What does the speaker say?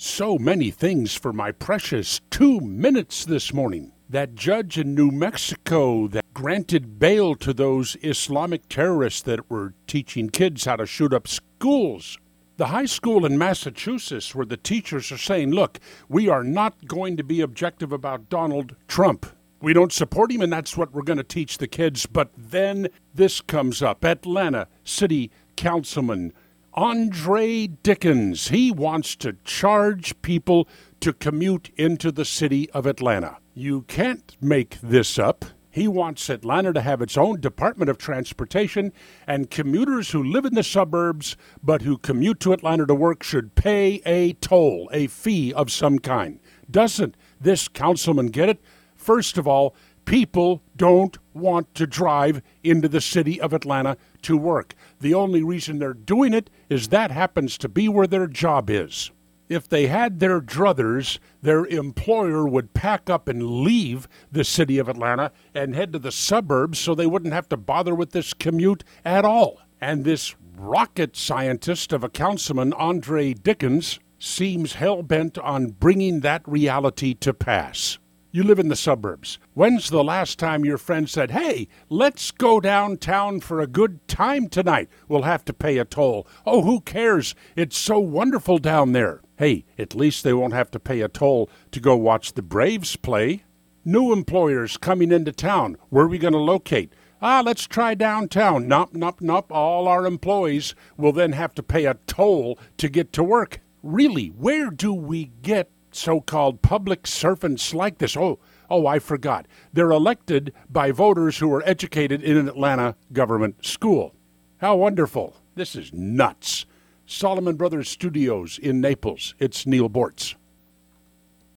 So many things for my precious two minutes this morning. That judge in New Mexico that granted bail to those Islamic terrorists that were teaching kids how to shoot up schools. The high school in Massachusetts where the teachers are saying, look, we are not going to be objective about Donald Trump. We don't support him, and that's what we're going to teach the kids. But then this comes up Atlanta City Councilman Andre Dickens. He wants to charge people to commute into the city of Atlanta. You can't make this up. He wants Atlanta to have its own Department of Transportation, and commuters who live in the suburbs but who commute to Atlanta to work should pay a toll, a fee of some kind. Doesn't this councilman get it? First of all, people don't want to drive into the city of Atlanta to work. The only reason they're doing it is that happens to be where their job is. If they had their druthers, their employer would pack up and leave the city of Atlanta and head to the suburbs so they wouldn't have to bother with this commute at all. And this rocket scientist of a councilman, Andre Dickens, seems hell bent on bringing that reality to pass. You live in the suburbs. When's the last time your friend said, Hey, let's go downtown for a good time tonight? We'll have to pay a toll. Oh, who cares? It's so wonderful down there. Hey, at least they won't have to pay a toll to go watch the Braves play. New employers coming into town. Where are we going to locate? Ah, let's try downtown. Nop, nop, nop. All our employees will then have to pay a toll to get to work. Really, where do we get so called public servants like this. Oh, oh, I forgot. They're elected by voters who are educated in an Atlanta government school. How wonderful. This is nuts. Solomon Brothers Studios in Naples. It's Neal Boortz.